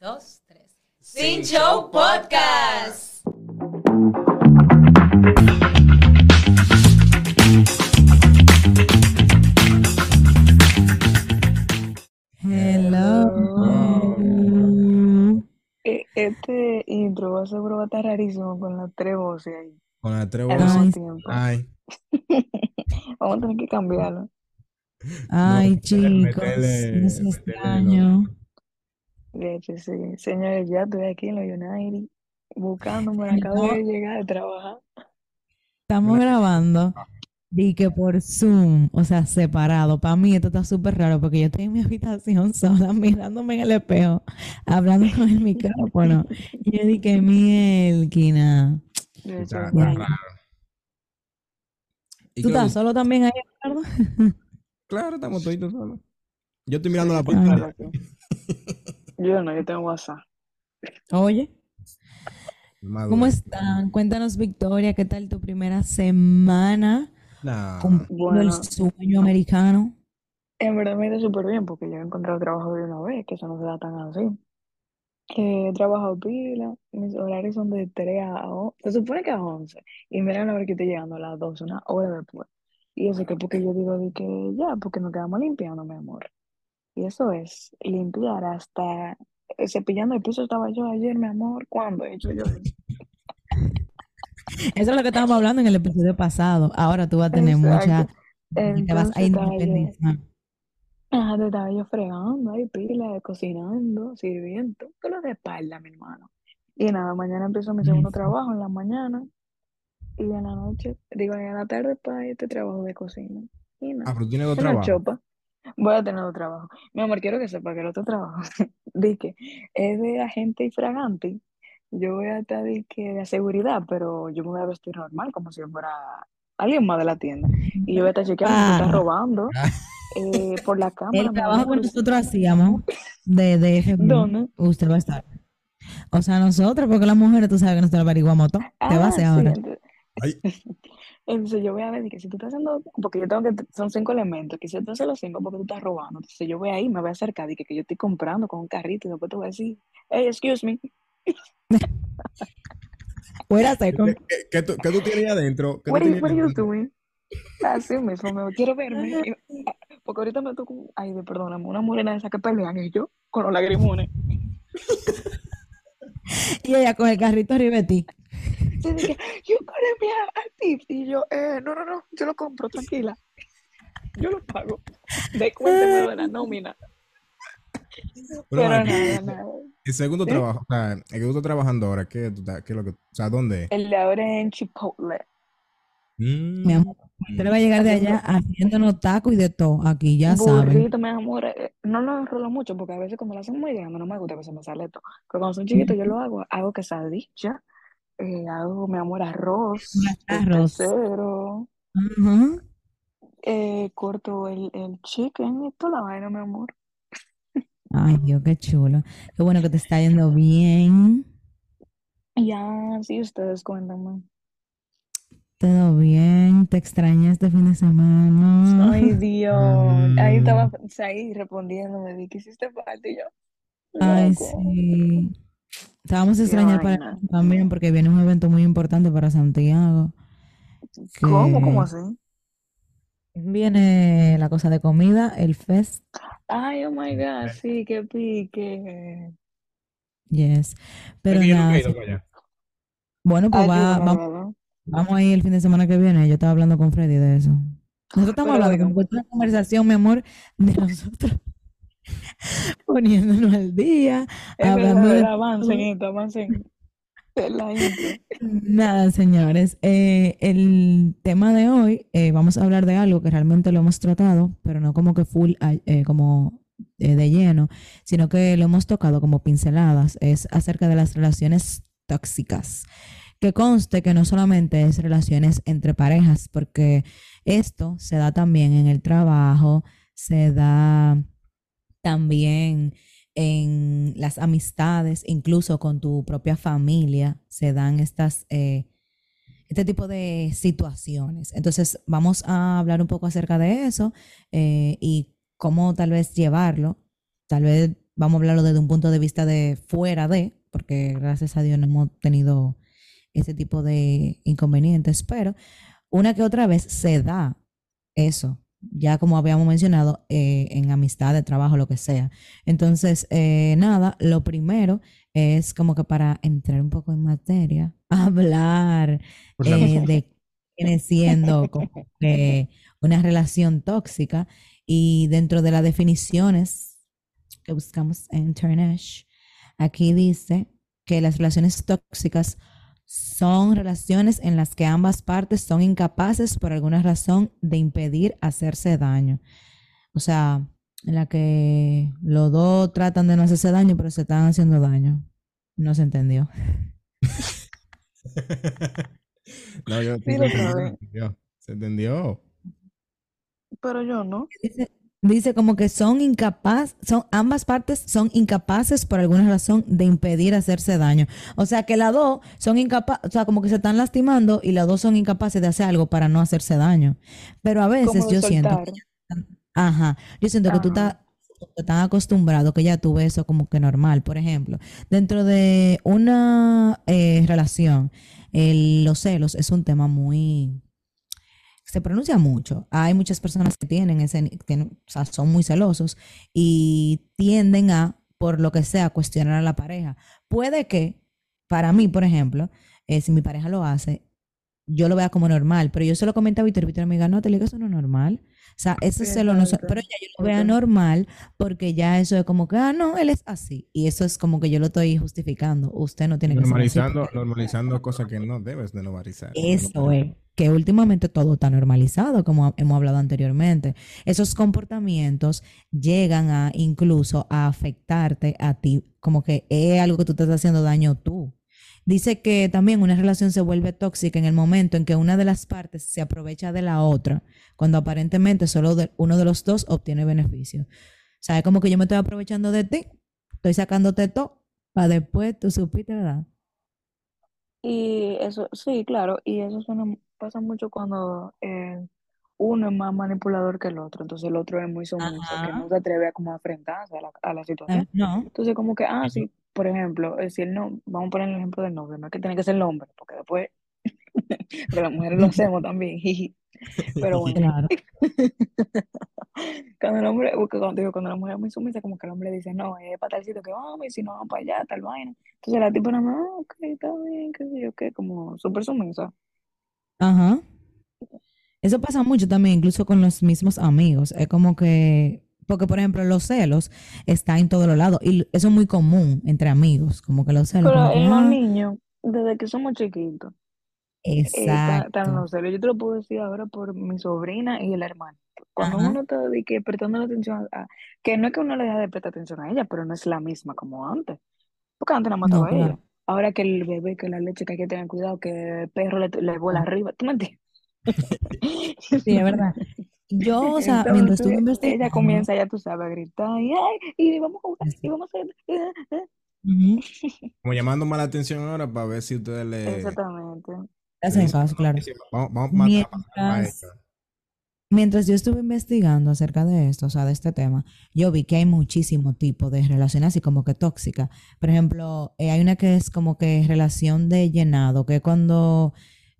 dos, tres. Sin Show Podcast. Hello. E- Este intro va seguro va a estar rarísimo con las tres voces ahí Con las tres al voces. mismo Ay. tiempo. Ay, Vamos a tener que cambiarlo. Ay, No, chicos, metele- los metele extraño. De hecho, sí. Señores, ya estoy aquí en los United buscándome. Acabo no. de llegar de trabajar. Estamos grabando y que por Zoom, o sea, separado. Para mí esto está súper raro porque yo estoy en mi habitación sola, mirándome en el espejo, hablando con el micrófono. Y yo dije, mielquina. De hecho, está, está raro. ¿Y ¿Tú estás solo también ahí, Ricardo? Claro, estamos toditos solos. Yo estoy mirando la pantalla. Yo no, yo tengo WhatsApp. Oye. ¿cómo están? Cuéntanos, Victoria, ¿qué tal tu primera semana Nah. cumpliendo el Bueno. sueño americano? En verdad me ha ido súper bien porque yo he encontrado trabajo de una vez, que eso no se da tan así. Que he trabajado pila, mis horarios son de 3 a 11, se supone que a 11, y mira la hora que estoy llegando a las 12, una hora después. Y eso que porque yo digo de que ya, porque nos quedamos limpiando, mi amor. Y eso es limpiar hasta eh, cepillando el piso estaba yo ayer, mi amor, ¿cuándo he hecho yo eso? Eso es lo que estábamos hablando en el episodio pasado. Ahora tú vas a tener mucha... Y te vas a Entonces independizar. ajá, te estaba yo fregando ahí, pila, cocinando, sirviendo, todo lo de espalda, mi hermano. Y nada, mañana empiezo mi segundo trabajo en la mañana y en la noche, digo, en la tarde para este trabajo de cocina. Y Ah, nada, pero tiene la trabajos. chopa. Voy a tener otro trabajo. Mi amor, quiero que sepa que el otro trabajo, di que es de agente y fragante. Yo voy a estar que de seguridad, pero yo me voy a vestir normal, como si yo fuera alguien más de la tienda. Y yo voy a estar chequeando si están Ah. robando eh, por la cámara. El trabajo que nosotros hacíamos de, de ¿Dónde? usted va a estar. O sea, nosotros, porque las mujeres, tú sabes que nosotros averiguamos todo. Te va a Ah, hacer sí, ahora. entonces, Ay, entonces yo voy a ver que si tú estás haciendo, porque yo tengo que, son cinco elementos, que si tú haces los cinco porque tú estás robando, entonces yo voy ahí, me voy a acercar, y que, que yo estoy comprando con un carrito y después te voy a decir, hey, excuse me, Fuera seco. ¿qué, qué- qué tú, qué tú tienes ahí adentro? ¿Qué tú what ahí are you adentro? doing? Así mismo, me quiero verme, y- porque ahorita me tocó, ay, de- perdóname, una morena de esa que pelean y yo con los lagrimones. Y ella con el carrito arriba de ti. De que, you gotta be. Y yo, eh, no, no, no, yo lo compro, tranquila. Yo lo pago. Descuénteme de la nómina. Pero nada, nada. el segundo ¿Sí? trabajo, o sea, el que tú estás trabajando ahora, ¿qué, qué es lo que, o sea, dónde? El de ahora es en Chipotle. Mm, Mi amor, usted le va a llegar de allá haciéndonos tacos y de todo. Aquí, ya saben. Burrito, mi amor. eh, No lo enrolo mucho porque a veces cuando lo hacen muy grande no me gusta que se me sale esto. Pero cuando son chiquitos yo lo hago. Hago quesadilla, eh, hago, mi amor, arroz, Arroz. cero, Ujú. eh, corto el, el chicken y toda la vaina, mi amor. Ay, Dios, qué chulo. Qué bueno que te está yendo bien. Ya, sí, ustedes cuéntame. Todo bien. Te extrañé este fin de semana. Ay, Dios. Ahí estaba Mm. ahí respondiéndome, di que hiciste y yo. Ay, sí. Te vamos a extrañar para también porque viene un evento muy importante para Santiago. ¿Cómo? ¿Cómo así? viene la cosa de comida, el fest. Ay, oh my God, sí, qué pique. Yes. Es Pero ido allá. bueno, pues va, vamos, a ir el fin de semana que viene. Yo estaba hablando con Freddy de eso. Nosotros estamos Pero hablando, es una conversación, mi amor, de nosotros poniéndonos al día, es verdad, hablando de verdad, avancen esto, avancen en la intro. Nada, señores. eh, el tema de hoy, eh, vamos a hablar de algo que realmente lo hemos tratado, pero no como que full, a- eh, como de lleno, sino que lo hemos tocado como pinceladas. Es acerca de las relaciones tóxicas. Que conste que no solamente es relaciones entre parejas, porque esto se da también en el trabajo, se da también en las amistades, incluso con tu propia familia, se dan estas, eh, este tipo de situaciones. Entonces, vamos a hablar un poco acerca de eso eh, y cómo tal vez llevarlo, tal vez vamos a hablarlo desde un punto de vista de fuera de, porque gracias a Dios no hemos tenido ese tipo de inconvenientes, pero una que otra vez se da eso, ya como habíamos mencionado, eh, en amistad, de trabajo, lo que sea. Entonces, eh, nada, lo primero es como que para entrar un poco en materia, hablar eh, de qué viene siendo como que una relación tóxica y dentro de las definiciones que buscamos en Internet, aquí dice que las relaciones tóxicas son relaciones en las que ambas partes son incapaces por alguna razón de impedir hacerse daño. O sea, en la que los dos tratan de no hacerse daño, pero se están haciendo daño. No se entendió. no, yo, Sí, se entendió, se entendió. Se entendió. Pero yo no. Dice, dice como que son incapaces, son, ambas partes son incapaces por alguna razón de impedir hacerse daño. O sea que las dos son incapaces, o sea, como que se están lastimando y las dos son incapaces de hacer algo para no hacerse daño. Pero a veces yo siento, ajá, yo siento que tú estás tan acostumbrado que ya tú ves eso como que normal. Por ejemplo, dentro de una eh, relación, el- los celos es un tema muy se pronuncia mucho. Hay muchas personas que tienen ese, tienen- o sea, son muy celosos y tienden a, por lo que sea, cuestionar a la pareja. Puede que, para mí, por ejemplo, eh, si mi pareja lo hace, yo lo vea como normal, pero yo se lo comento a Víctor, Víctor me diga, no, te digo, eso no es normal. O sea, ese Sí, celo no, pero ya yo lo vea normal porque ya eso es como que, ah, no, él es así. Y eso es como que yo lo estoy justificando. Usted no tiene que ser así Normalizando, porque- normalizando cosas que no debes de normalizar. eso es, que últimamente todo está normalizado, como hemos hablado anteriormente. Esos comportamientos llegan a incluso a afectarte a ti, como que es algo que tú te estás haciendo daño tú. Dice que también una relación se vuelve tóxica en el momento en que una de las partes se aprovecha de la otra, cuando aparentemente solo uno de los dos obtiene beneficio. O sea, como que yo me estoy aprovechando de ti, estoy sacándote todo, para después tú supiste, ¿verdad? Y eso, sí, claro, y eso suena, pasa mucho cuando eh, uno es más manipulador que el otro, entonces el otro es muy sumiso, que no se atreve a como enfrentarse a la, a la situación. No. Entonces como que, ah, sí, por ejemplo, eh, si el no, vamos a poner el ejemplo del novio, no es que tiene que ser el hombre, porque después, porque las mujeres lo hacemos también. Pero bueno, Claro. cuando el hombre, cuando, digo, cuando la mujer es muy sumisa, como que el hombre dice, no, es para tal sitio que vamos, y si no vamos para allá, tal vaina. Entonces la tipa más, ah, ok, está bien, qué sé yo, qué, como súper sumisa. Ajá. Eso pasa mucho también, incluso con los mismos amigos. Es como que, porque por ejemplo, los celos están en todos los lados y eso es muy común entre amigos, como que los celos, Pero en los ah, niños, desde que somos chiquitos, eh, están, exacto. los celos. Yo te lo puedo decir ahora por mi sobrina y el hermano. Cuando Ajá. uno está de que prestando atención a, que no es que uno le deja de prestar atención a ella, pero no es la misma como antes. Porque antes la No, mataba a ella. Ahora que el bebé, que la leche, que hay que tener cuidado, que el perro le, le vuela arriba. ¿Tú me entiendes? Sí, es verdad. Yo, o sea, mientras estuve Entonces ella investigando, comienza, ya tú sabes, a gritar, y, ay, y vamos a jugar, y vamos a hacer. eh, eh". Ujú, Como llamando más la atención ahora para ver si ustedes le, Exactamente. le hacen caso, claro. "Sí, vamos, vamos a matar, a matar a Mientras, esta". Mientras yo estuve investigando acerca de esto, o sea, de este tema, yo vi que hay muchísimo tipo de relaciones así como que tóxicas. Por ejemplo, eh, hay una que es como que relación de llenado, que es cuando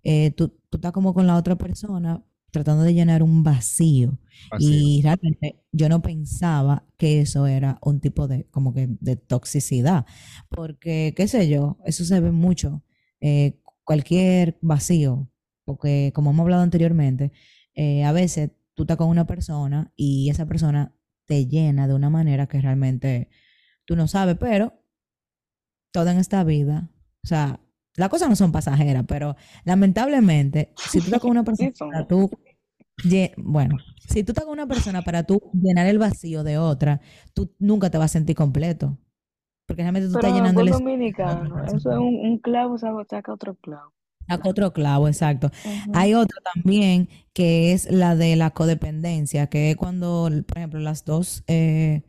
eh, tú, tú estás como con la otra persona tratando de llenar un vacío. Vacío. Y realmente yo no pensaba que eso era un tipo de, como que de toxicidad, porque, qué sé yo, eso se ve mucho, eh, cualquier vacío, porque como hemos hablado anteriormente, eh, a veces tú estás con una persona y esa persona te llena de una manera que realmente tú no sabes, pero todo en esta vida, o sea, las cosas no son pasajeras, pero lamentablemente, si tú estás con una persona para tú, bueno, si tú estás con una persona para tú llenar el vacío de otra, tú nunca te vas a sentir completo, porque realmente tú estás Pero llenando el dominicano, eso es un, un clavo, saca otro clavo. Otro clavo, exacto. Ujú. Hay otra también que es la de la codependencia, que es cuando, por ejemplo, las dos, eh,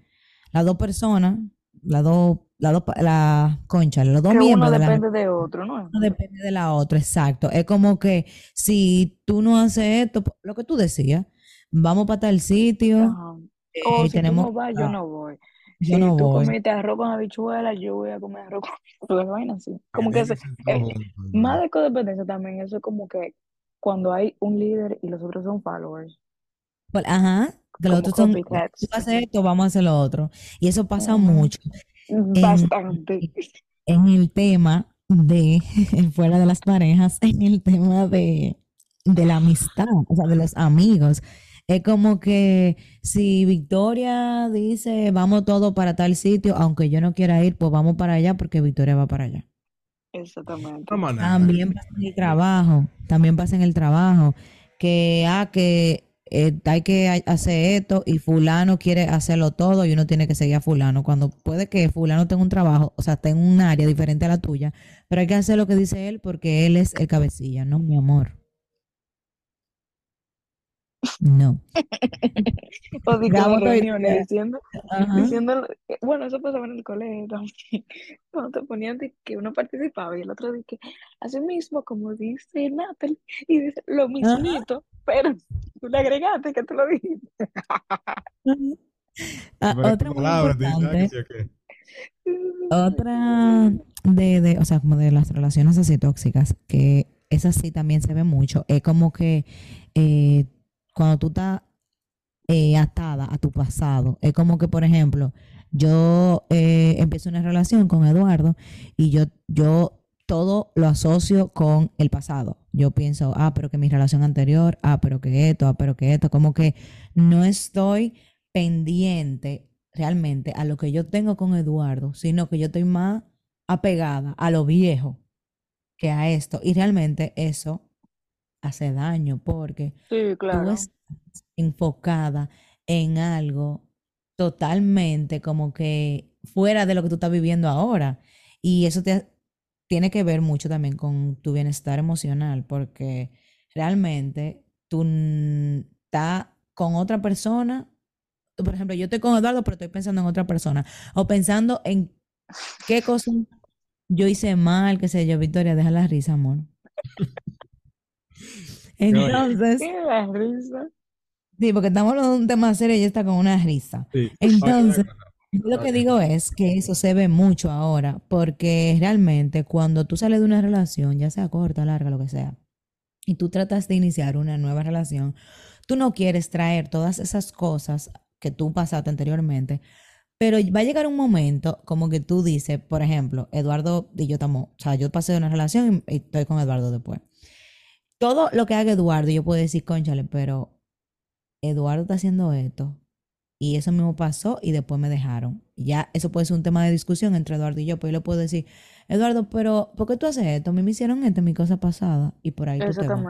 las dos personas, las dos, las dos, pa- la concha, los dos Que uno miembros de la depende de otro, ¿no? no depende de la otra, exacto. Es como que si tú no haces esto, po- lo que tú decías, vamos para tal sitio, Ajá. O eh, si tú tenemos, no vas, yo ah, no voy. Yo Si no tú voy. comiste arroz con habichuela, yo voy a comer arroz con habichuela, vaina así. Como que todo eh, en más de codependencia también, eso es como que cuando hay un líder y los otros son followers, Pues, Ajá, que los otros son, tú haces esto, vamos a hacer lo otro. Y eso pasa Ujú. mucho en, Bastante. en el tema de, fuera de las parejas, en el tema de, de la amistad, o sea, de los amigos. Es como que si Victoria dice, vamos todos para tal sitio, aunque yo no quiera ir, pues vamos para allá porque Victoria va para allá. Exactamente. También pasa en el trabajo, también pasa en el trabajo, que, ah, que eh, hay que ha- hacer esto y fulano quiere hacerlo todo y uno tiene que seguir a fulano, cuando puede que fulano tenga un trabajo, o sea, en un área diferente a la tuya, pero hay que hacer lo que dice él porque él es el cabecilla, ¿no, mi amor? No. O no reuniones diciendo, Ajá. diciendo, bueno, eso pasaba en el colegio también, cuando te ponían de que uno participaba y el otro dice que así mismo como dice Natalie y dice lo Ajá. mismito, pero tú le agregaste que tú lo dijiste. Ah, otra palabra. Otra de, de, o sea, como de las relaciones así tóxicas, que esa sí también se ve mucho, es como que eh, cuando tú estás eh, atada a tu pasado, es como que, por ejemplo, yo eh, empiezo una relación con Eduardo y yo, yo todo lo asocio con el pasado. Yo pienso, ah, pero que mi relación anterior, ah, pero que esto, ah, pero que esto, como que no estoy pendiente realmente a lo que yo tengo con Eduardo, sino que yo estoy más apegada a lo viejo que a esto. Y realmente eso hace daño porque Sí, tú estás enfocada en algo totalmente como que fuera de lo que tú estás viviendo ahora. Y eso te, tiene que ver mucho también con tu bienestar emocional, porque realmente tú estás con otra persona. Por ejemplo, yo estoy con Eduardo, pero estoy pensando en otra persona. O pensando en qué cosa yo hice mal, qué sé yo, Victoria, deja la risa, amor. Entonces, Qué la risa. Sí, porque estamos hablando de un tema serio y ella está con una risa. Sí. Entonces, cosa. yo lo que digo es que eso se ve mucho ahora, porque realmente cuando tú sales de una relación, ya sea corta, larga, lo que sea, y tú tratas de iniciar una nueva relación, tú no quieres traer todas esas cosas que tú pasaste anteriormente, pero va a llegar un momento como que tú dices, por ejemplo, Eduardo y yo estamos, o sea, yo pasé de una relación y estoy con Eduardo después. Todo lo que haga Eduardo, yo puedo decir, conchale, pero Eduardo está haciendo esto y eso mismo pasó y después me dejaron. Ya eso puede ser un tema de discusión entre Eduardo y yo, pues yo le puedo decir, Eduardo, pero ¿por qué tú haces esto? A mí me hicieron esto mi cosa pasada y por ahí tú te vas.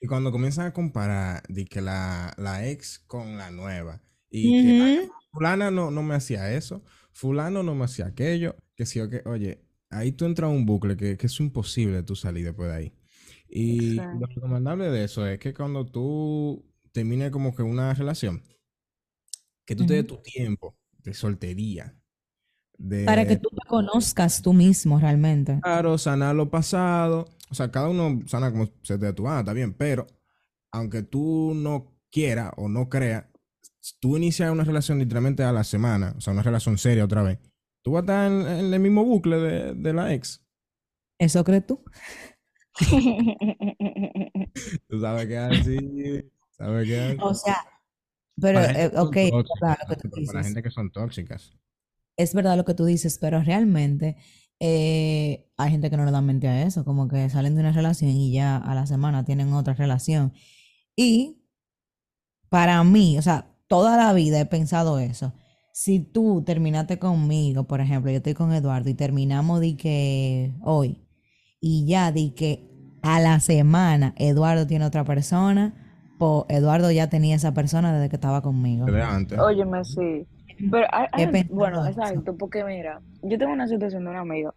Y cuando comienzan a comparar de que la, la ex con la nueva y que "Ay, Ujú. fulana no, no me hacía eso, fulano no me hacía aquello, que sí o que, oye, ahí tú entras a un bucle que, que es imposible tú salir después de ahí. Y lo recomendable de eso es que cuando tú termines como que una relación, que tú te des tu tiempo de soltería, Para que tú te conozcas tú mismo realmente. claro, sanar lo pasado. O sea, cada uno sana como se te dé tu gana, está bien, pero aunque tú no quieras o no creas, tú inicias una relación literalmente a la semana, o sea, una relación seria otra vez, tú vas a estar en, en el mismo bucle de, de la ex. ¿Eso crees tú? Tú sabes que así, sabes que así. O sea, pero, eh, ok, tóxicas, verdad lo que tú pero para dices. gente que son tóxicas. Es verdad lo que tú dices, pero realmente eh, hay gente que no le da mente a eso, como que salen de una relación y ya a la semana tienen otra relación. Y para mí, o sea, toda la vida he pensado eso. Si tú terminaste conmigo, por ejemplo, yo estoy con Eduardo y terminamos de que hoy, y ya di que a la semana Eduardo tiene otra persona, pues Eduardo ya tenía esa persona desde que estaba conmigo. Desde antes. Óyeme, sí. Pero, bueno, exacto, porque mira, yo tengo una situación de una amiga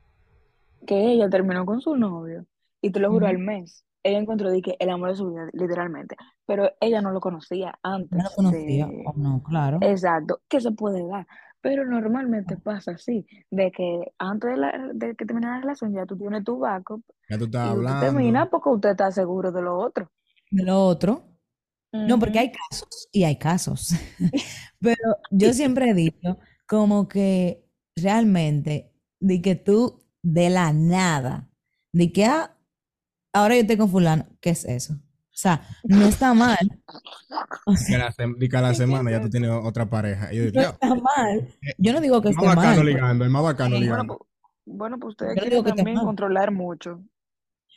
que ella terminó con su novio y te lo juro, al mes, ella encontró de que el amor de su vida, literalmente, pero ella no lo conocía No lo antes conocía, de, o no, claro. exacto, que se puede dar, pero normalmente pasa así, de que antes de, la, de que termine la relación ya tú tienes tu backup Ya tú estás y usted hablando. termina porque usted está seguro de lo otro. De lo otro. No, porque hay casos y hay casos. Pero yo siempre he dicho como que realmente, de que tú de la nada, de que ah, ahora yo estoy con fulano, ¿qué es eso? O sea, no está mal. O Que la, sem- que a la semana ya tú tienes otra pareja. Y yo digo, no "Dios, está mal. Yo no digo que el más esté bacano mal. ligando, el más bacano Bueno, ligando. pues, bueno, pues ustedes quieren esté también mal. controlar mucho.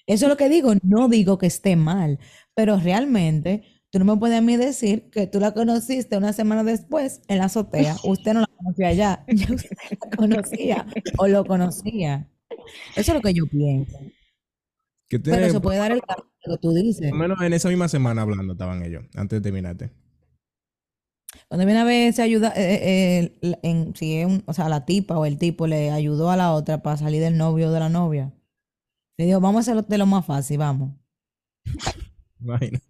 Eso es lo que digo, no digo que esté mal, pero realmente tú no me puedes a mí decir que tú la conociste una semana después en la azotea. Usted no la conocía ya, ya usted la conocía o lo conocía. Eso es lo que yo pienso. Que Pero se puede dar el caso que tú dices. por lo menos en esa misma semana hablando estaban ellos, antes de terminarte. Cuando viene a ver se ayuda, eh, eh, en, si es un- o sea, la tipa o el tipo le ayudó a la otra para salir del novio o de la novia. Le digo, vamos a hacerlo de lo más fácil, vamos. Imagina.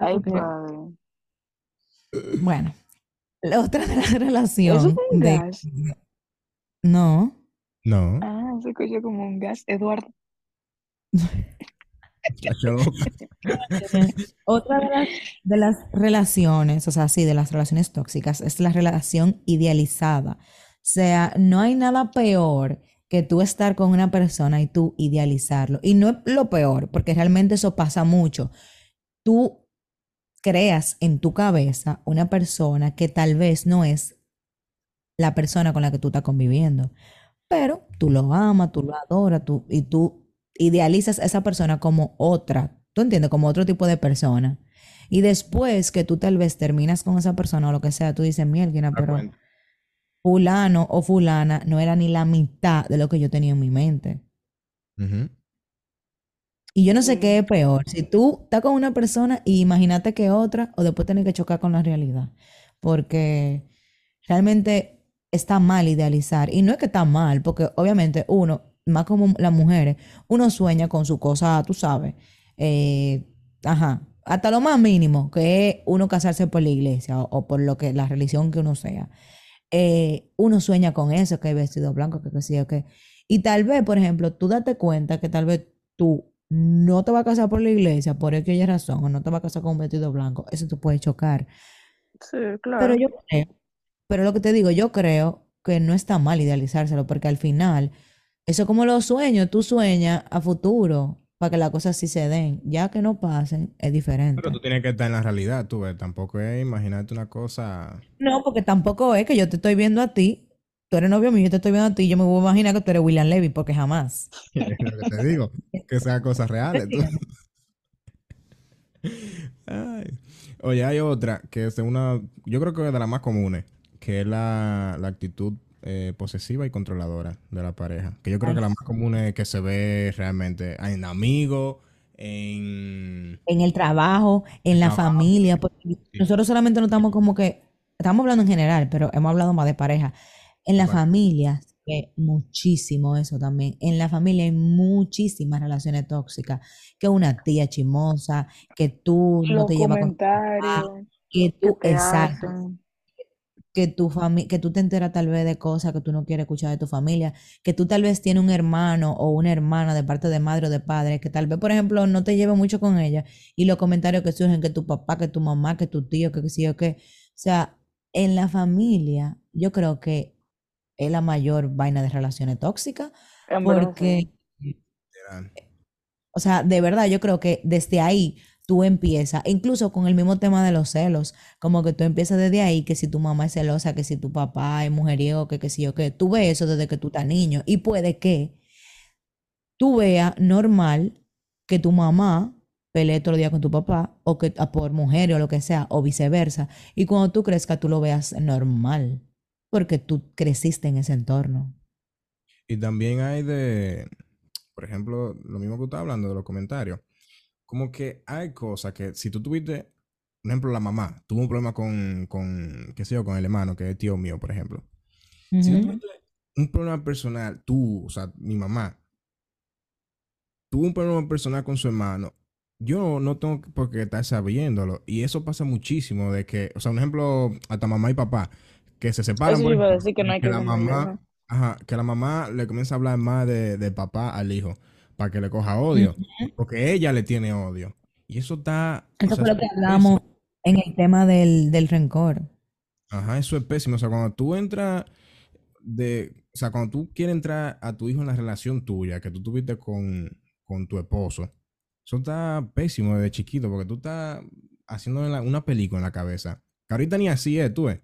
Ay, padre. Bueno, la otra de la Eso relación fue un de... gas. No. No, Ah, se escucha como un gas, Eduardo. Otra de las, de las relaciones, o sea, sí, de las relaciones tóxicas, es la relación idealizada. O sea, no hay nada peor que tú estar con una persona y tú idealizarlo. Y no es lo peor, porque realmente eso pasa mucho. Tú creas en tu cabeza una persona que tal vez no es la persona con la que tú estás conviviendo, pero tú lo amas, tú lo adoras, tú, y tú idealizas a esa persona como otra, ¿tú entiendes? Como otro tipo de persona. Y después que tú tal vez terminas con esa persona o lo que sea, tú dices, mierda, Da pero fulano o fulana no era ni la mitad de lo que yo tenía en mi mente. Y yo no sé qué es peor, si tú estás con una persona y imagínate que otra, o después tener que chocar con la realidad, porque realmente está mal idealizar. Y no es que está mal, porque obviamente uno, más como las mujeres, uno sueña con su cosa, tú sabes, eh, ajá, hasta lo más mínimo, que es uno casarse por la iglesia o, o por lo que la religión que uno sea. Eh, uno sueña con eso, que hay vestido blanco, que qué sé yo qué. Y tal vez, por ejemplo, tú date cuenta que tal vez tú no te vas a casar por la iglesia, por aquella razón, o no te vas a casar con un vestido blanco, eso te puede chocar. Sí, Pero claro. yo creo, pero lo que te digo, yo creo que no está mal idealizárselo, porque al final, eso es como los sueños, tú sueñas a futuro para que las cosas sí se den, ya que no pasen, es diferente. Pero tú tienes que estar en la realidad, tú ves. Tampoco es imaginarte una cosa. No, porque tampoco es que yo te estoy viendo a ti, tú eres novio mío, yo te estoy viendo a ti, yo me voy a imaginar que tú eres William Levy, porque jamás. Es lo que te digo. Que sean cosas reales. Ay. Oye, hay otra que es una. Yo creo que es de las más comunes. Que es la, la actitud eh, posesiva y controladora de la pareja. Que yo creo Ay, que la más común es que se ve realmente en amigos, en. en el trabajo, en la trabajo. familia, porque Sí. nosotros solamente no estamos como que, estamos hablando en general, pero hemos hablado más de pareja. En la Bueno. familia ve muchísimo eso también. En la familia hay muchísimas relaciones tóxicas, que una tía chimosa, que tú no te llevas con tu papá, comentarios que tú, exacto, hacen. Que tu familia, que tú te enteras tal vez de cosas que tú no quieres escuchar de tu familia, que tú tal vez tienes un hermano o una hermana de parte de madre o de padre, que tal vez, por ejemplo, no te lleve mucho con ella, y los comentarios que surgen, que tu papá, que tu mamá, que tu tío, que qué sé yo qué. O sea, en la familia, yo creo que es la mayor vaina de relaciones tóxicas, porque o sea, de verdad, yo creo que desde ahí tú empiezas, incluso con el mismo tema de los celos, como que tú empiezas desde ahí, que si tu mamá es celosa, que si tu papá es mujeriego, que qué sé yo qué, tú ves eso desde que tú estás niño y puede que tú veas normal que tu mamá pelee todo el día con tu papá o que a por mujer o lo que sea, o viceversa, y cuando tú crezcas tú lo veas normal, porque tú creciste en ese entorno. Y también hay de, por ejemplo, lo mismo que usted hablando de los comentarios. Como que hay cosas que si tú tuviste, por ejemplo, la mamá tuvo un problema con, con, qué sé yo, con el hermano, que es tío mío, por ejemplo. Si tú tuviste un problema personal, tú, o sea, mi mamá, tuvo un problema personal con su hermano, yo no tengo por qué estar sabiéndolo. Y eso pasa muchísimo, de que, o sea, un ejemplo, hasta mamá y papá, que se separan, Eso por yo iba a decir que no hay que que la mamá, ajá, que la mamá le comienza a hablar más de, de papá al hijo, para que le coja odio, porque ella le tiene odio. Y eso está, Eso fue lo que hablamos en el tema del, del rencor. Ajá, eso es pésimo. O sea, cuando tú entras de, o sea, cuando tú quieres entrar a tu hijo en la relación tuya que tú tuviste con, con tu esposo, eso está pésimo desde chiquito porque tú estás haciendo una película en la cabeza. Que ahorita ni así es, tú ves.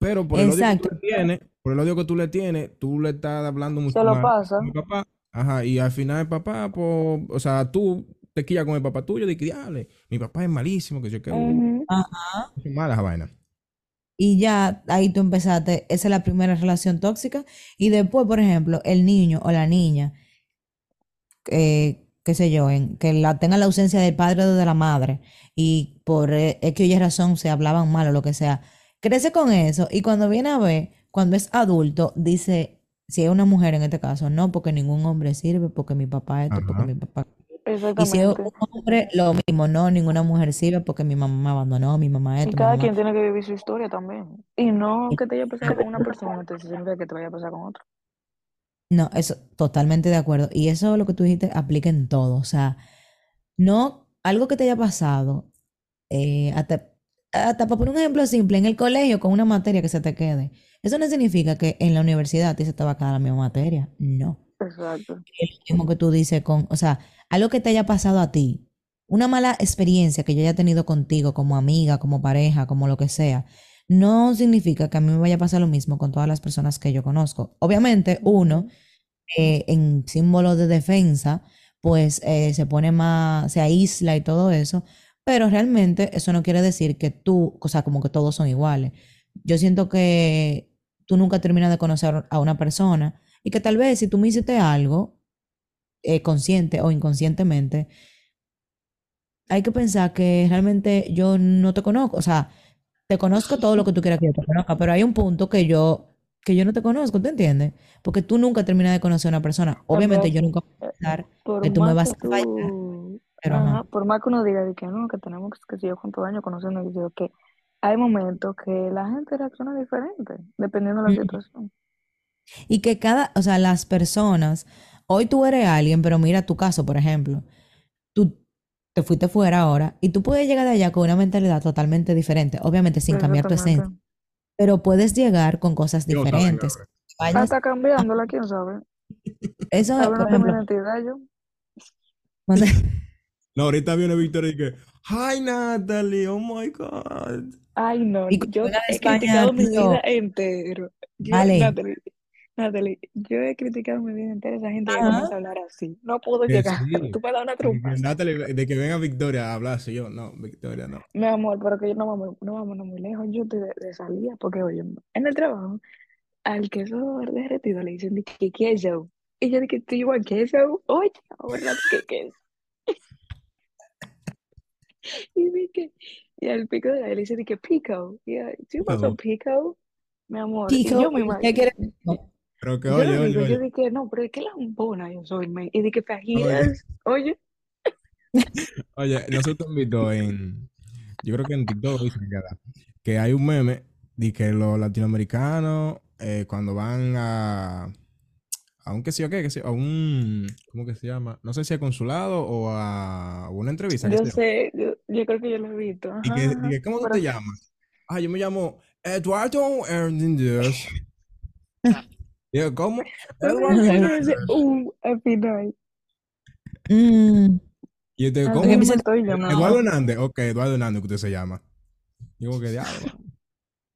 Pero por el odio que tú le tienes, por el odio que tú le tienes, tú le estás hablando mucho Se lo más pasa. a mi papá. Ajá, y al final el papá, pues, o sea, tú te quillas con el papá tuyo, de que diable, mi papá es malísimo, que yo que Ujú. Ajá. es mala esa vaina. Y ya ahí tú empezaste, esa es la primera relación tóxica. Y después, por ejemplo, el niño o la niña, eh, qué sé yo, en, que la tenga la ausencia del padre o de la madre y por eh, X o Y razón se hablaban mal o lo que sea, crece con eso y cuando viene a ver, cuando es adulto, dice, si es una mujer en este caso, no, porque ningún hombre sirve, porque mi papá esto, porque mi papá... Y si es un hombre, lo mismo, no, ninguna mujer sirve porque mi mamá me abandonó, mi mamá Y esto, mi cada mamá... quien tiene que vivir su historia también. Y no que te haya pasado con una persona, te significa que te vaya a pasar con otra. No, eso, totalmente de acuerdo. Y eso lo que tú dijiste aplica en todo. O sea, no, algo que te haya pasado, eh, hasta, hasta para poner un ejemplo simple, en el colegio con una materia que se te quede. Eso no significa que en la universidad a ti se te va a quedar la misma materia. No. Exacto. Es lo mismo que tú dices con, o sea, algo que te haya pasado a ti, una mala experiencia que yo haya tenido contigo como amiga, como pareja, como lo que sea, no significa que a mí me vaya a pasar lo mismo con todas las personas que yo conozco. Obviamente, uno, eh, en símbolo de defensa, pues eh, se pone más, se aísla y todo eso, pero realmente eso no quiere decir que tú, o sea, como que todos son iguales. Yo siento que tú nunca terminas de conocer a una persona y que tal vez si tú me hiciste algo, eh, consciente o inconscientemente, hay que pensar que realmente yo no te conozco, o sea, te conozco todo lo que tú quieras que yo te conozca, pero hay un punto que yo, que yo no te conozco, ¿te entiendes? Porque tú nunca terminas de conocer a una persona. Obviamente yo nunca voy a pensar que tú me vas a fallar, pero ajá, ajá. por más que uno diga de que no, que tenemos que sé yo cuántos años conociendo, yo que hay momentos que la gente reacciona diferente, dependiendo de la situación. Y que cada, o sea, las personas, hoy tú eres alguien, pero mira tu caso, por ejemplo, tú te fuiste fuera ahora y tú puedes llegar de allá con una mentalidad totalmente diferente, obviamente sin cambiar tu esencia, pero puedes llegar con cosas diferentes. Vayas, Hasta cambiándola, quién sabe. eso, Ahora por ejemplo, identidad yo. No, ahorita viene Victoria y que, hi Natalie, oh my God. Ay, no, y yo he España, criticado mi vida entero. Yo, vale, Natalie, Natalie, yo he criticado mi vida entera. Esa gente que comienza a hablar así. No puedo Que llegar. sí. Tú me das una trompa. Natalie, de que venga Victoria a hablar, así yo, no, Victoria no. Mi amor, pero que yo no vamos, no vamos muy lejos. Yo estoy de, de salida porque, oye, en el trabajo, al queso derretido le dicen de que queso. Y yo dije, ¿tú igual queso? Oye, ahora que queso. Y dije, y al pico de la le dice de que pico. Y yo, ¿tú some pico? Mi amor, y pico, yo me ¿y imagino. pico? Pero que Yo oye, lo oye, digo, yo oye, dije, no, pero es que lambona yo soy, me. Y dije, fajitas, oye, oye, nosotros visto en, yo creo que en TikTok que, que hay un meme de que los latinoamericanos eh, cuando van a, a un qué sé yo qué, qué sé yo, a un, ¿cómo que se llama? No sé si a consulado o a una entrevista, qué yo sé yo. Yo, creo que yo lo he visto, Y ajá, que, y que, ¿cómo pero te llamas? Ah, yo me llamo Eduardo Hernández. Y yo, ¿cómo? Eduardo Hernández. uh al final. Mm, Y yo te digo, Así porque ¿cómo? me estoy Eduardo. Hernández. Ok, Eduardo Hernández, que usted se llama. Y como que diablo.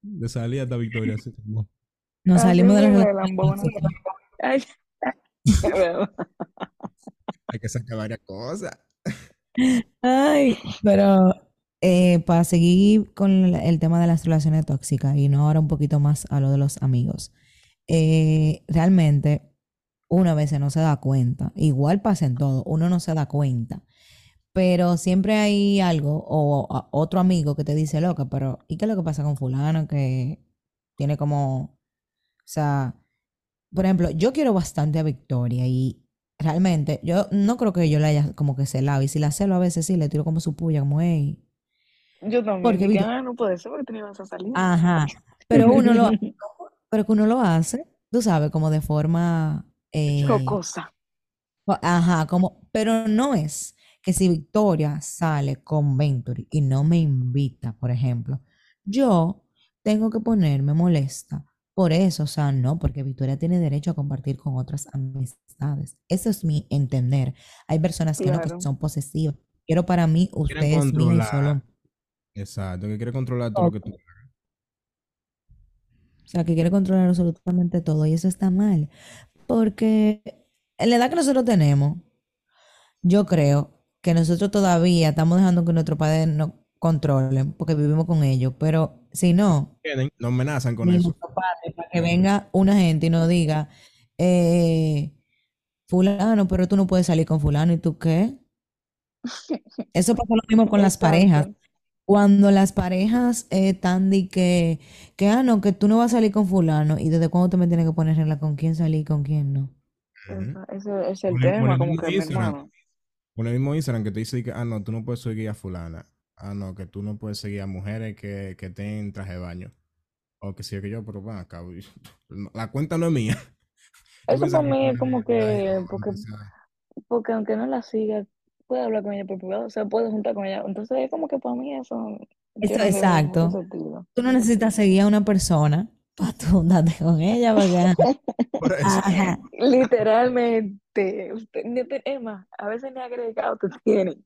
De salida esta victoria. así como- nos Así salimos de la lambona. Hay que sacar varias cosas. Ay, pero eh, para seguir con el tema de las relaciones tóxicas y no ahora un poquito más a lo de los amigos, eh, realmente uno a veces no se da cuenta, igual pasa en todo, uno no se da cuenta, pero siempre hay algo o a- otro amigo que te dice, loca, pero ¿y qué es lo que pasa con fulano que tiene como, o sea, por ejemplo, yo quiero bastante a Victoria y realmente yo no creo que yo la haya como que celado. Y si la celo a veces sí, le tiro como su puya, como, hey. Yo también Porque dije, ah, no puede ser porque tenías esa salida. ajá, pero uno lo, pero que uno lo hace, tú sabes, como de forma, eh, ajá, como, pero no es que si Victoria sale con Venturi y no me invita, por ejemplo, yo tengo que ponerme molesta por eso, o sea, no, porque Victoria tiene derecho a compartir con otras amistades. Eso es mi entender. Hay personas que no, son posesivas. Quiero para mí, usted Quieren es mío y solo. Exacto, que quiere controlar todo lo que tú. O sea, que quiere controlar absolutamente todo. Y eso está mal. Porque en la edad que nosotros tenemos, yo creo que nosotros todavía estamos dejando que nuestros padres nos controlen, porque vivimos con ellos. Pero si no, Nos amenazan con eso. para que venga una gente y nos diga, eh, fulano, pero tú no puedes salir con fulano, ¿y tú qué? Eso pasa lo mismo con las parejas. Cuando las parejas eh, están de que, que, ah, no, que tú no vas a salir con fulano, y desde cuándo te me tienes que poner regla con quién salir y con quién no. Ese es el tema, como mismo que mi Instagram. hermano. Por el mismo Instagram que te dice que, ah, no, tú no puedes seguir a fulana. Ah, no, que tú no puedes seguir a mujeres que, que estén traje de baño. O que sí, que yo, pero van acá. La cuenta no es mía. Eso para mí es como que, porque, porque aunque no la siga, puede hablar con ella por privado, o sea, puede juntar con ella. Entonces es como que para mí eso, Eso, exacto. sentido. Tú no necesitas seguir a una persona para tú juntarte con ella, porque, Literalmente, usted, más, a veces ni agregado te tienen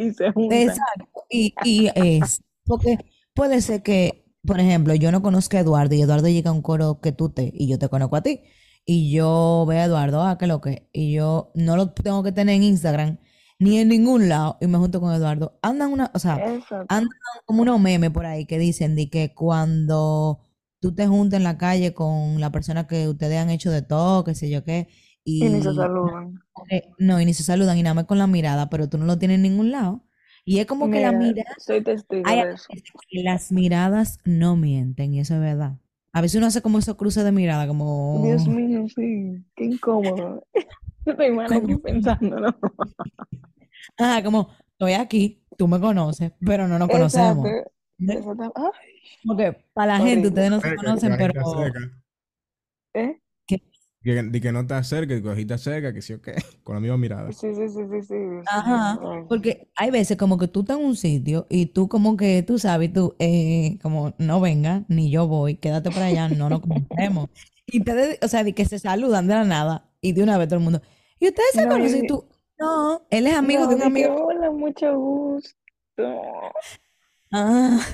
y se juntan. Exacto. Y, y es, porque puede ser que, por ejemplo, yo no conozco a Eduardo y Eduardo llega a un coro que tú te, y yo te conozco a ti. Y yo veo a Eduardo, ah, que lo que, y yo no lo tengo que tener en Instagram ni en ningún lado y me junto con Eduardo. Andan una, o sea, Exacto. andan como unos memes por ahí que dicen de que cuando tú te juntas en la calle con la persona que ustedes han hecho de todo, qué sé yo qué, Y ni se saludan. eh, no, y ni se saludan y nada más con la mirada, pero tú no lo tienes en ningún lado. Y es como que la Mira, mirada, soy testigo hay de eso. las miradas no mienten, y eso es verdad. A veces uno hace como esos cruces de mirada, como, Dios mío, sí, qué incómodo. Estoy mal aquí como, pensándolo. ah, como, estoy aquí, tú me conoces, pero no nos conocemos. Exacto, ¿Ves? exacto. Ay, Porque para la gente ustedes no se conocen, pero. ¿Eh? Que- Que, de que no te acerques, que agita cerca, que sí o qué, con la misma mirada. Sí, sí, sí, sí, sí. Ajá, porque hay veces como que tú estás en un sitio y tú como que tú sabes, tú eh, como no venga, ni yo voy, quédate por allá, no nos conocemos. Y ustedes, o sea, de que se saludan de la nada y de una vez todo el mundo, ¿y ustedes se No, conocen? Y tú, no, él es amigo no, de un de que amigo. hola, mucho gusto. Ah,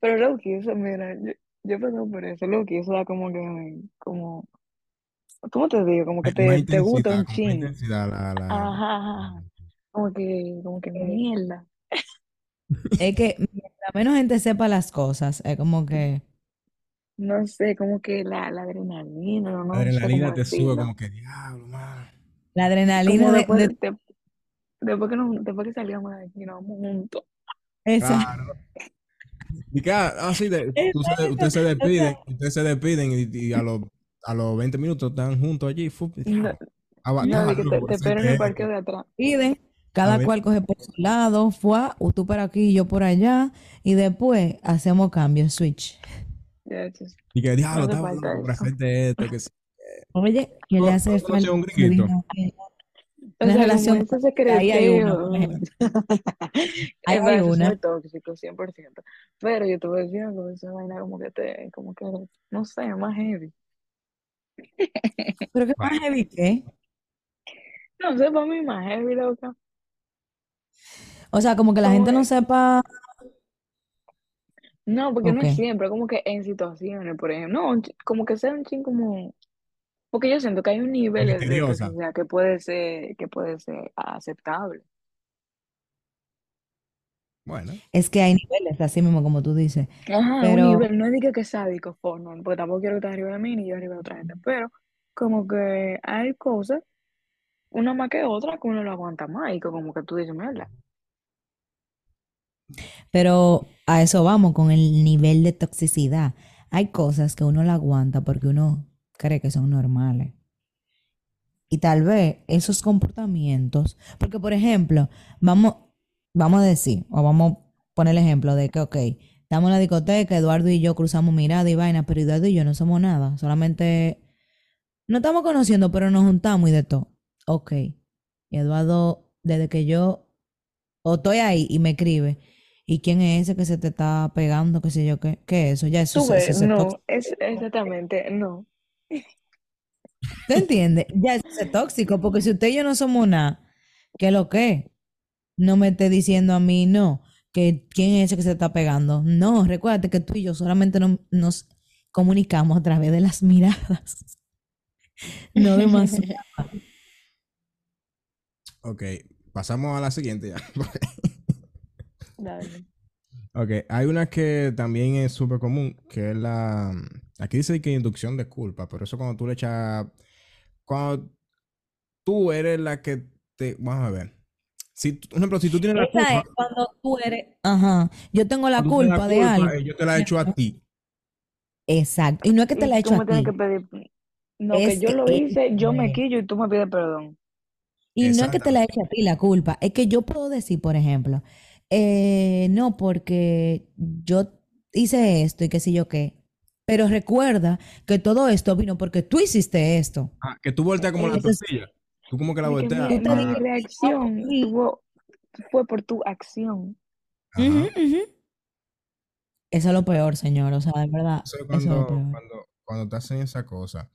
Pero Loki, eso, mira, yo, yo he pasado por eso, Loki, eso da como que, como, ¿cómo te digo? Como que te, te gusta intensidad, un como una chin. intensidad la, la, Ajá, ajá. Como que, como que mierda. es que mientras menos gente sepa las cosas, es como que, No sé, como que la, la adrenalina, no, la no sé adrenalina te sube decirlo. como que diablo, man. la adrenalina Como de, después, de de- después que nos, después que salíamos de aquí, nos vamos juntos. esa, Claro. Y que, ah, ah, sí, de- tú se- ustedes se despiden, ustedes se despiden y, y a los a los 20 minutos están juntos allí. fu- No, no, que te, te espero en el que- parqueo de atrás. piden, A cada cual coge por su lado, fue, tú para aquí, yo por allá, y después hacemos cambios, switch. Chis, y que no diablo, hace estaba hacerte esto, que sí. Oye, ¿qué le ¿Tú hace falta a un a? Que O sea, relación ahí hay ejemplo. Ahí hay es una. tóxico, 100%. Pero yo te voy diciendo que esa vaina como que te, como que, no sé, más heavy. Pero qué más heavy que. No sé, para mí más heavy, loca. O sea, como que la Como gente no que, sepa. no, porque ¿O no es qué? siempre, como que en situaciones, por ejemplo. No, un chi- como que sea un ching como, porque yo siento que hay un nivel de, toxicidad que puede ser, que puede ser aceptable. Bueno, Es que hay niveles, así mismo como tú dices. Ajá, un Pero, nivel, no es de que, que sádico, no, porque tampoco quiero que estés arriba de mí ni yo arriba de otra gente, pero como que hay cosas, una más que otra, que uno lo aguanta más y que como que tú dices, mierda. pero a eso vamos con el nivel de toxicidad. Hay cosas que uno la aguanta porque uno cree que son normales. Y tal vez esos comportamientos, porque por ejemplo, vamos, vamos a decir, o vamos a poner el ejemplo de que, ok, estamos en la discoteca, Eduardo y yo cruzamos mirada y vaina, pero Eduardo y yo no somos nada, solamente no estamos conociendo, pero nos juntamos y de todo. Ok, y Eduardo, desde que yo, o estoy ahí y me escribe, ¿y quién es ese que se te está pegando? ¿Qué sé yo qué? ¿Qué es eso? Ya eso, Tú eso- ves, eso es no, es exactamente, no. ¿Te entiendes? Ya eso es tóxico, porque si usted y yo no somos nada, ¿qué es lo que? No me esté diciendo a mí, no, que quién es ese que se está pegando. No, recuérdate que tú y yo solamente no- nos comunicamos a través de las miradas. No demasiado. Ok, pasamos a la siguiente ya. Dale. Ok, hay una que también es súper común, que es la... Aquí dice que inducción de culpa, pero eso cuando tú le echas... Cuando tú eres la que te... Vamos a ver. Si, por ejemplo, si tú tienes la Esa es culpa... cuando tú eres, ajá, yo tengo la culpa la de culpa, algo. eh, Yo te la he hecho a ti. Exacto. Y no es que te la he hecho me a tienes ti. que pedir, no, que Es yo que lo hice, yo me es- quillo y tú me pides perdón. Y no es que te la Exactamente. eche a ti la culpa, es que yo puedo decir, por ejemplo, eh, no, porque yo hice esto y qué sé yo qué, pero recuerda que todo esto vino porque tú hiciste esto. Ah, que tú volteas como la es- tortilla. Tú como que la volteas. mi, Tú te mi dices, ah, reacción tuvo, fue por tu acción. Eso es lo peor, señor, o sea, de verdad, Eso es eso es lo cuando, peor. cuando, cuando te hacen esa cosa.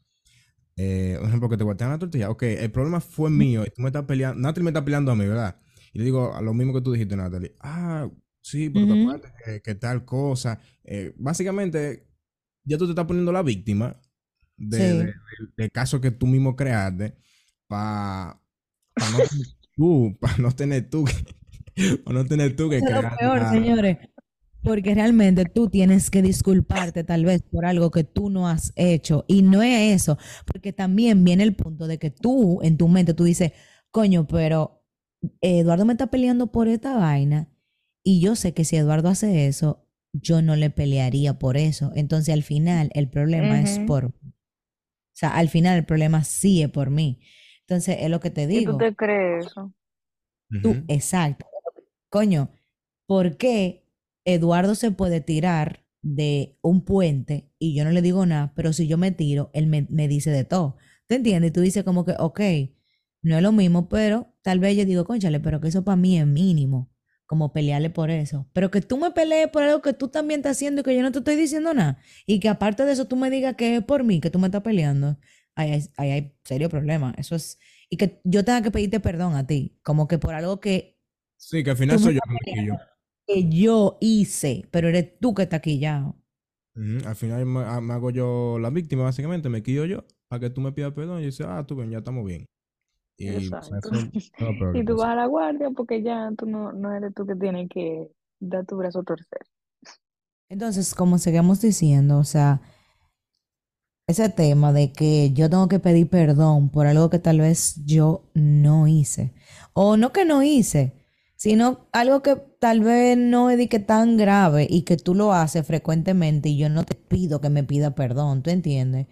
Eh, por ejemplo, que te voltean la tortilla. Ok, el problema fue mío y tú me estás peleando. Natalie me está peleando a mí, ¿verdad? Y le digo a lo mismo que tú dijiste, Natalie. Ah, sí, pero te Ujú. acuerdas que, que tal cosa. Eh, básicamente, ya tú te estás poniendo la víctima de, Sí. de- del- del caso que tú mismo creaste para no tener tú, para no tener tú, que- pa' no tener tú que es lo peor, señores, porque realmente tú tienes que disculparte tal vez por algo que tú no has hecho. Y no es eso, porque también viene el punto de que tú, en tu mente, tú dices, coño, pero Eduardo me está peleando por esta vaina y yo sé que si Eduardo hace eso, yo no le pelearía por eso. Entonces al final el problema es por... O sea, al final el problema sí es por mí. Entonces es lo que te Y tú digo. te crees eso. Tú, exacto. Coño, ¿por qué Eduardo se puede tirar de un puente y yo no le digo nada, pero si yo me tiro, él me, me dice de todo? ¿Te entiendes? Y tú dices como que, ok, no es lo mismo, pero tal vez yo digo, conchale, pero que eso para mí es mínimo, como pelearle por eso. Pero que tú me pelees por algo que tú también estás haciendo y que yo no te estoy diciendo nada. Y que aparte de eso tú me digas que es por mí, que tú me estás peleando. Ahí hay, ahí hay serio problema. Eso es... Y que yo tenga que pedirte perdón a ti, como que por algo que Sí, que al final soy yo que me quillo. que yo hice, pero eres tú que estás quillado. Ujú, Al final me, ah, me hago yo la víctima, básicamente, me quillo yo para que tú me pidas perdón y dices, ah, tú ven, ya estamos bien. Y Exacto. Y tú pasa. vas a la guardia porque ya tú no, no eres tú que tienes que dar tu brazo a torcer. Entonces, como seguimos diciendo, o sea, ese tema de que yo tengo que pedir perdón por algo que tal vez yo no hice, o no que no hice, sino algo que tal vez no es de que tan grave y que tú lo haces frecuentemente y yo no te pido que me pida perdón, ¿tú entiendes?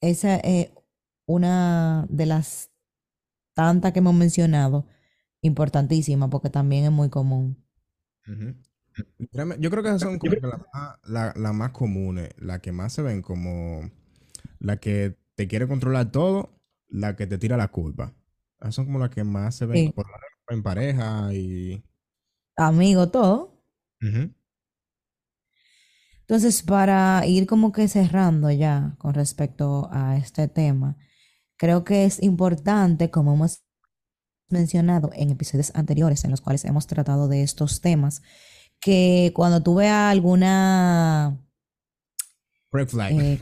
Esa es una de las tantas que hemos mencionado, importantísima, porque también es muy común. Yo creo que esas son como que las más, la- las más comunes, las que más se ven como la que te quiere controlar todo, la que te tira la culpa. Esas son como las que más se ven Sí. por en pareja y... Amigo, todo. Entonces, para ir como que cerrando ya con respecto a este tema, creo que es importante, como hemos mencionado en episodios anteriores en los cuales hemos tratado de estos temas, que cuando tú veas alguna, Red flag. eh,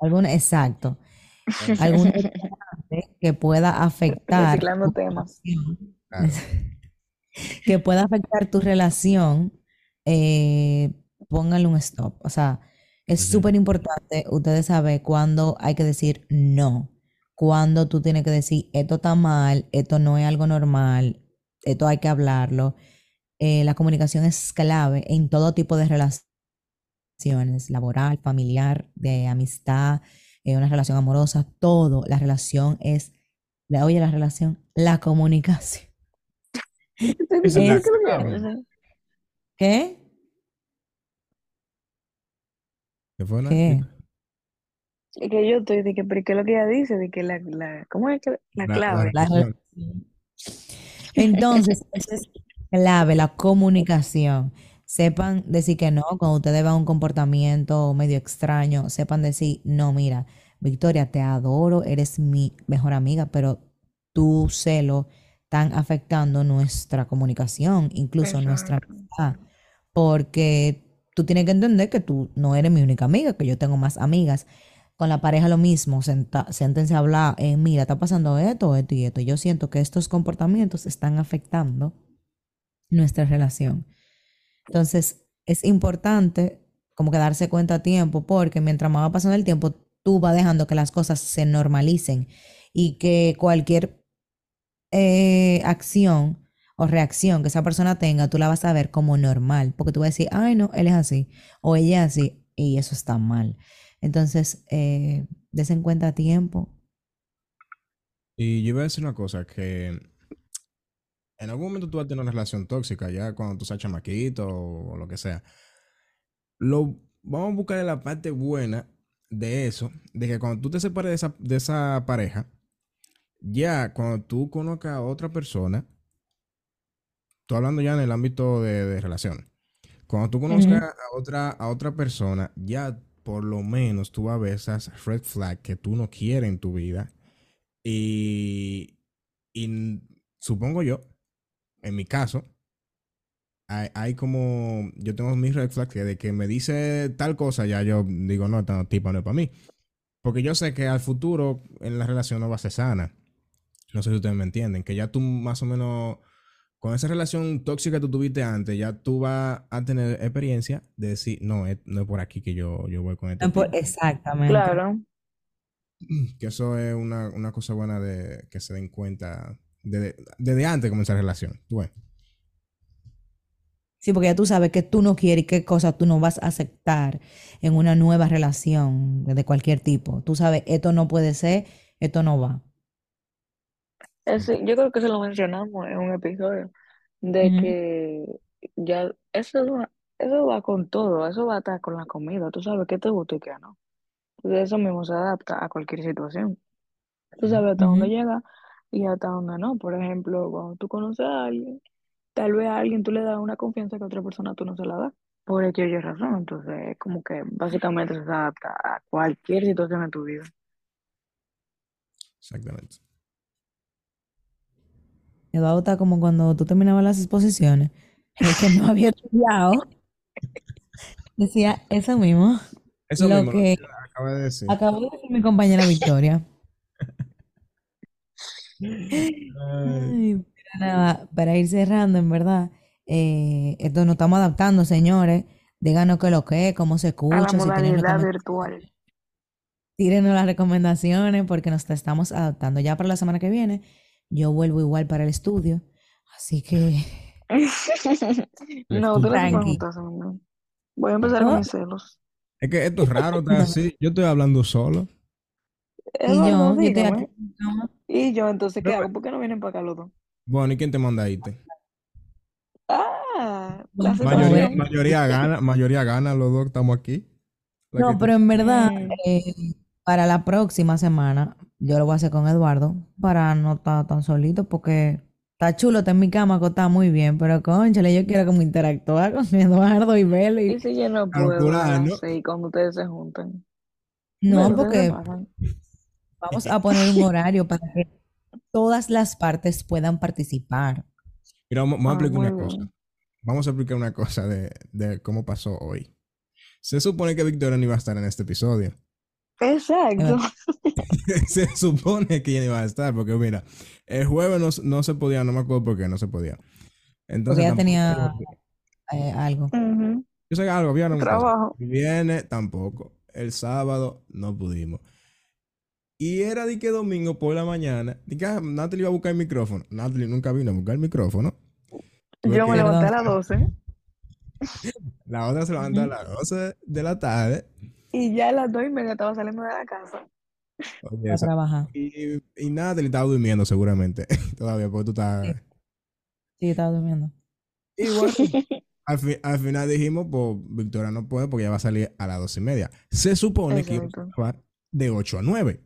alguna, exacto, que pueda afectar Reciclando tu temas. Claro. que pueda afectar tu relación, eh, póngale un stop. O sea, es Ujú. súper importante ustedes saber cuándo hay que decir no, cuándo tú tienes que decir esto está mal, esto no es algo normal, esto hay que hablarlo. Eh, la comunicación es clave en todo tipo de relaciones, laboral, familiar, de amistad, eh, una relación amorosa, todo. La relación es, la- oye, la relación, la comunicación. Esa es la ¿Qué? ¿Qué fue, Nat? ¿Qué? Es que yo estoy de que, pero ¿qué es lo que ella dice? De que la, la, ¿cómo es que la La- la clave? La. Entonces, ese es clave, la comunicación. Sepan decir que no, cuando ustedes vean un comportamiento medio extraño, sepan decir, no, mira, Victoria, te adoro, eres mi mejor amiga, pero tu celo están afectando nuestra comunicación, incluso nuestra amistad, porque tú tienes que entender que tú no eres mi única amiga, que yo tengo más amigas. Con la pareja lo mismo, senta- siéntense a hablar, eh, mira, está pasando esto, esto y esto. Yo siento que estos comportamientos están afectando nuestra relación. Entonces, es importante como que darse cuenta a tiempo, porque mientras más va pasando el tiempo, tú vas dejando que las cosas se normalicen y que cualquier eh, acción o reacción que esa persona tenga, tú la vas a ver como normal, porque tú vas a decir, ay, no, él es así, o ella es así, y eso está mal. Entonces, eh, des en cuenta a tiempo. Y yo iba a decir una cosa, que en algún momento tú vas a tener una relación tóxica, ya cuando tú seas chamaquito o, o lo que sea. Lo, vamos a buscar la parte buena de eso, de que cuando tú te separes de esa, de esa pareja, ya cuando tú conozcas a otra persona, estoy hablando ya en el ámbito de, de relaciones, cuando tú conozcas a otra, a otra persona, ya por lo menos tú vas a ver esas red flags que tú no quieres en tu vida. Y, y supongo yo, en mi caso, hay, hay como, yo tengo mis red flags que de que me dice tal cosa, ya yo digo, no, esta tipa no es para mí. Porque yo sé que al futuro en la relación no va a ser sana. No sé si ustedes me entienden, que ya tú más o menos, con esa relación tóxica que tú tuviste antes, ya tú vas a tener experiencia de decir, no, es- no es por aquí que yo, yo voy con este No, por- exactamente. Claro. Que eso es una, una cosa buena de que se den cuenta desde, desde antes de comenzar la relación. Tú ves. Sí, porque ya tú sabes que tú no quieres y qué cosas tú no vas a aceptar en una nueva relación de cualquier tipo. Tú sabes, esto no puede ser, esto no va. Ese- yo creo que se lo mencionamos en un episodio, de que ya eso va, eso va con todo, eso va hasta con la comida, tú sabes qué te gusta y qué no. Entonces eso mismo se adapta a cualquier situación. Tú sabes hasta dónde Ujú. llega y hasta dónde no. Por ejemplo, cuando tú conoces a alguien, tal vez a alguien tú le das una confianza que a otra persona tú no se la das, por o Y razón. Entonces, es como que básicamente se adapta a cualquier situación en tu vida. Exactamente. Eduardo está como cuando tú terminabas las exposiciones, el que no había estudiado, decía eso mismo, Eso lo mismo que acaba de decir. acabó de decir mi compañera Victoria. Ay, nada, para ir cerrando, en verdad, eh, esto nos estamos adaptando, señores. Díganos qué es lo que es, cómo se A la escucha, si tienen modalidad virtual. tírenos las recomendaciones porque nos estamos adaptando. Ya para la semana que viene, yo vuelvo igual para el estudio, así que No, tú no. Voy a empezar con mis celos. Es que esto es raro, está así. Yo estoy hablando solo. Y Eduardo, yo, cama. ¿Y yo entonces qué hago? ¿Por qué no vienen para acá los dos? Bueno, ¿y quién te manda a irte? Ah, la Mayoría, mayoría gana, mayoría gana, los dos estamos aquí. La No, pero en verdad, eh, para la próxima semana, yo lo voy a hacer con Eduardo para no estar tan solito, porque está chulo, está en mi cama, está muy bien, pero conchale, yo quiero como interactuar con Eduardo y verlo. Y Y... si yo no puedo cuando ustedes se juntan. No, porque pasan. Vamos a poner un horario para que todas las partes puedan participar. Mira, vamos, vamos a Ah, explicar muy una cosa. Vamos a explicar una cosa de, de cómo pasó hoy. Se supone que Victoria no iba a estar en este episodio. Exacto. Se supone que ella no iba a estar, porque mira, el jueves no, no se podía, no me acuerdo por qué no se podía. Porque Entonces ella tampoco. tenía eh, algo. Ujú. Yo sé que algo, vieron muchachos. Trabajo. El viernes tampoco. El sábado no pudimos. Y era de que domingo por la mañana. De que ah, Natalie iba a buscar el micrófono. Natalie nunca vino a buscar el micrófono. Tuve Yo me levanté a las 12 la otra se levantó a las 12 de la tarde. y ya a las 2 y media estaba saliendo de la casa. Oye, trabajar. Y, y Natalie estaba durmiendo seguramente. Todavía, porque tú estás. Sí, sí, estaba durmiendo. Y bueno, al, fi- al final dijimos, pues Victoria no puede porque ya va a salir a las doce y media. Se supone que íbamos a Exacto. grabar de 8 a 9.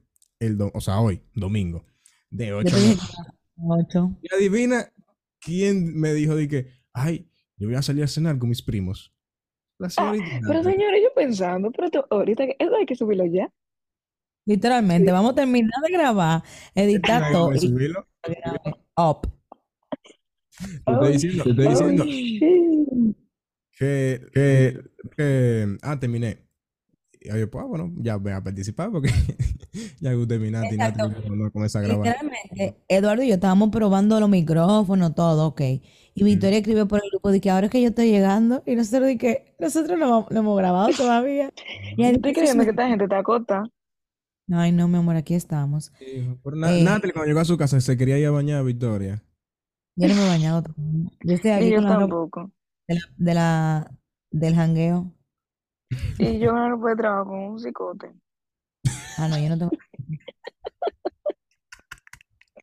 El do- o sea, hoy, domingo. De Yo 8 te a dije 9. que era ocho. Y adivina ¿quién me dijo de que, ay, yo voy a salir a cenar con mis primos? La Ah, señorita. pero señores, yo pensando, pero tú- ahorita que- eso hay que subirlo ya. Literalmente, vamos a terminar de grabar, editar todo y subirlo. up. Te estoy diciendo, te estoy Oh, diciendo shit. que, que, que- ah, terminé. Y yo, pues, ah, bueno, ya voy a participar porque ya terminaste y nada, Exacto. no comienza a grabar. Literalmente, Eduardo y yo estábamos probando los micrófonos, todo, ok. Y Victoria escribió por el grupo de que ahora es que yo estoy llegando y nosotros de que nosotros no, no hemos grabado todavía. Y estoy creyendo que esta gente está acostada. Ay, no, mi amor, aquí estamos. Na- Eh. Natalie, cuando llegó a su casa, se quería ir a bañar a Victoria. Yo no me he bañado todavía. Yo estoy aquí Y yo con la ropa tampoco. de la, de la- del jangueo. Y yo no puedo trabajar con un psicote. Ah, no, yo no tengo.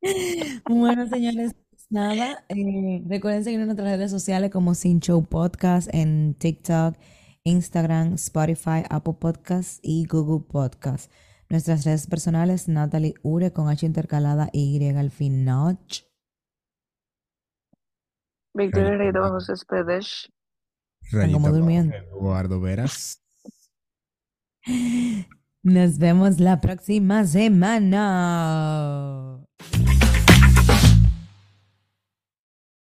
Bueno, señores, pues nada. eh, recuerden seguirnos en nuestras redes sociales como Sin Show Podcast en TikTok, Instagram, Spotify, Apple Podcasts y Google Podcasts. Nuestras redes personales, Natalie Ure con H intercalada y Y al final. Victoria Reyes José Spedesh. Están como Rayita durmiendo. Eduardo Veras. Nos vemos la próxima semana.